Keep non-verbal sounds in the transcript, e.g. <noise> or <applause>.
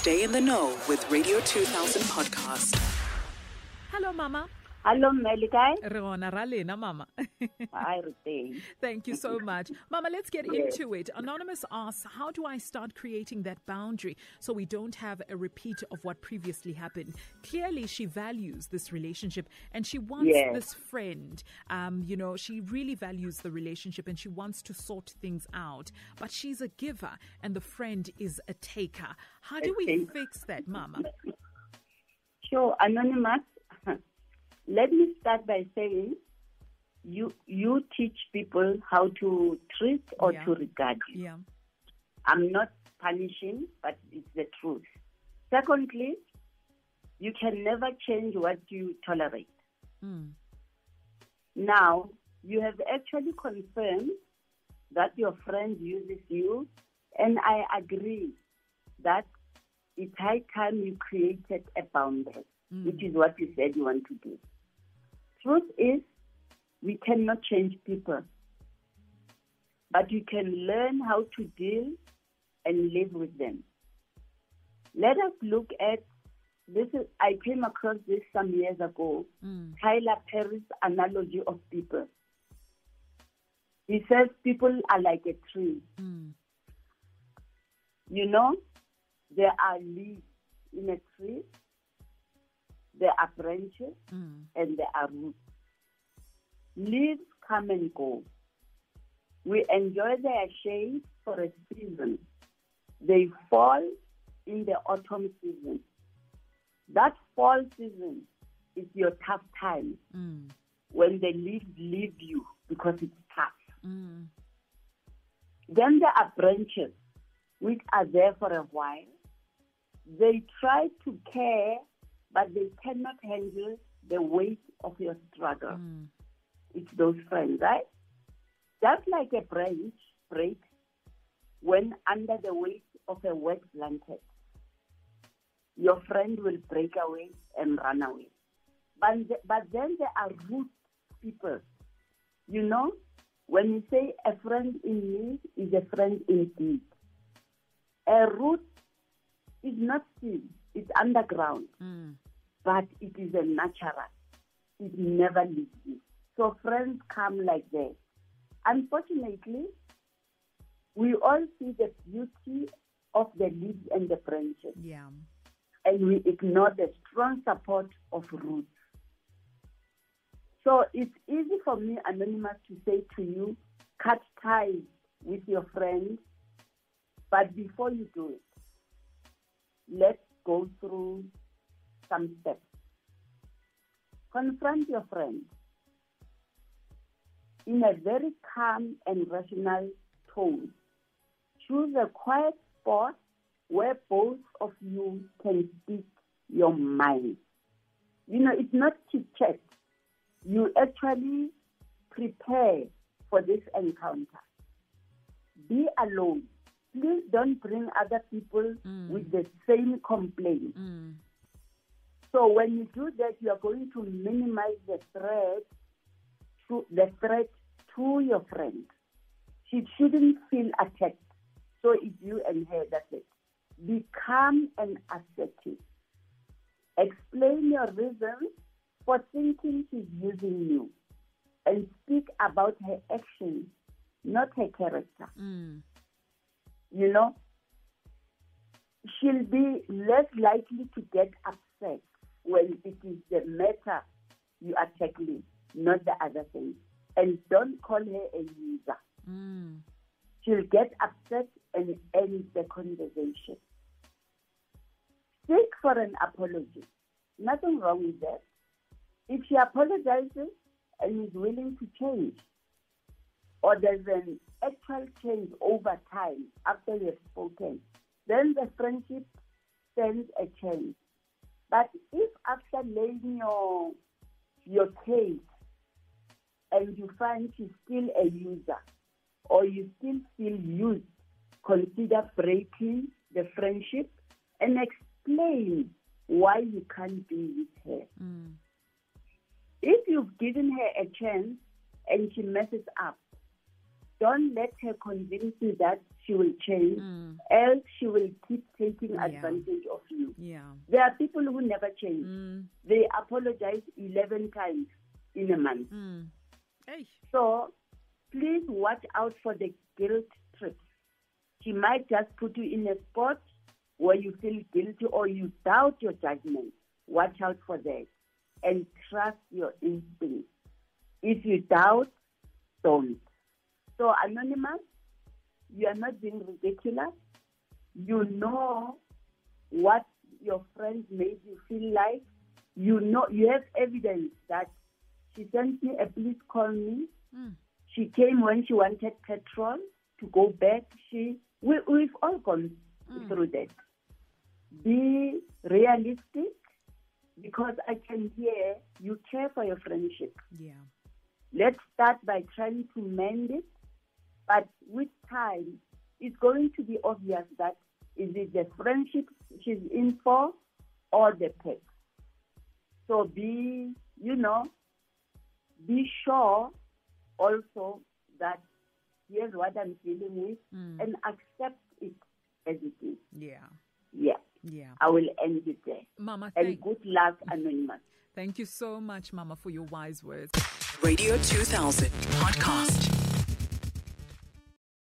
Stay in the know with Radio 2000 podcast. Hello, Mama. Hello, Melikai. Rona Ralena, Mama. <laughs> Hi, Ruteng. Thank you so much. Mama, let's get into it. Anonymous asks, How do I start creating that boundary so we don't have a repeat of what previously happened? Clearly, she values this relationship and she wants Yes. this friend. Um, you know, she really values the relationship and she wants to sort things out. But she's a giver and the friend is a taker. How do we fix that, Mama? <laughs> Sure, Anonymous. Let me start by saying you you teach people how to treat or Yeah. to regard you. Yeah. I'm not punishing, but it's the truth. Secondly, you can never change what you tolerate. Mm. Now, you have actually confirmed that your friend uses you, and I agree that it's high time you created a boundary, which is what you said you want to do. Truth is, we cannot change people, but you can learn how to deal and live with them. Let us look at this. Is, I came across this some years ago. Mm. Tyler Perry's analogy of people. He says people are like a tree. Mm. You know, there are leaves in a tree, there are branches, Mm. and there are roots. Leaves come and go. We enjoy their shade for a season. They fall in the autumn season. That fall season is your tough time Mm. when the leaves leave you because it's tough. Mm. Then there are branches which are there for a while. They try to care, but they cannot handle the weight of your struggle. Mm. It's those friends, right? Just like a branch breaks when under the weight of a wet blanket. Your friend will break away and run away. But, th- but then there are root people. You know, when you say a friend in need is a friend indeed. A root is not seed, it's underground, Mm. but it is a natural. It never leaves you. So friends come like that. Unfortunately, we all see the beauty of the leaves and the branches, Yeah. and we ignore the strong support of roots. So it's easy for me, Anonymous, to say to you, cut ties with your friends, but before you do it, let's go through some steps. Confront your friend in a very calm and rational tone. Choose a quiet spot where both of you can speak your mind. You know, it's not chit chat. You actually prepare for this encounter. Be alone. Please don't bring other people with the same complaint. Mm. So when you do that, you are going to minimize the threat to the threat to your friend. She shouldn't feel attacked. So it's you and her. That's it. Be calm and assertive. Explain your reasons for thinking she's using you, and speak about her actions, not her character Mm. You know, she'll be less likely to get upset when it is the matter you are tackling, not the other thing. And don't call her a user. Mm. She'll get upset and end the conversation. Seek for an apology. Nothing wrong with that. If she apologizes and is willing to change, or there's an actual change over time after you have spoken, then the friendship stands a chance. But if after laying your your case and you find she's still a user or you still feel used, consider breaking the friendship and explain why you can't be with her. Mm. If you've given her a chance and she messes up, don't let her convince you that she will change, else she will keep taking Yeah. advantage of you. Yeah. There are people who never change. Mm. They apologize 11 times in a month. Mm. Hey. So please watch out for the guilt trip. She might just put you in a spot where you feel guilty or you doubt your judgment. Watch out for that and trust your instincts. If you doubt, don't. So, Anonymous, you are not being ridiculous. You know what your friends made you feel like. You know, you have evidence that she sent me a please call me. Mm. She came when she wanted petrol to go back. She, we, we've all gone through that. Be realistic because I can hear you care for your friendship. Yeah. Let's start by trying to mend it, but with time, it's going to be obvious that is it the friendship she's in for or the pet. So be, you know, be sure also that here's what I'm dealing with Mm. and accept it as it is. Yeah. Yeah, Yeah. I will end it there. Mama, And thank, good luck, Anonymous. thank you so much, Mama, for your wise words. Radio 2000 podcast.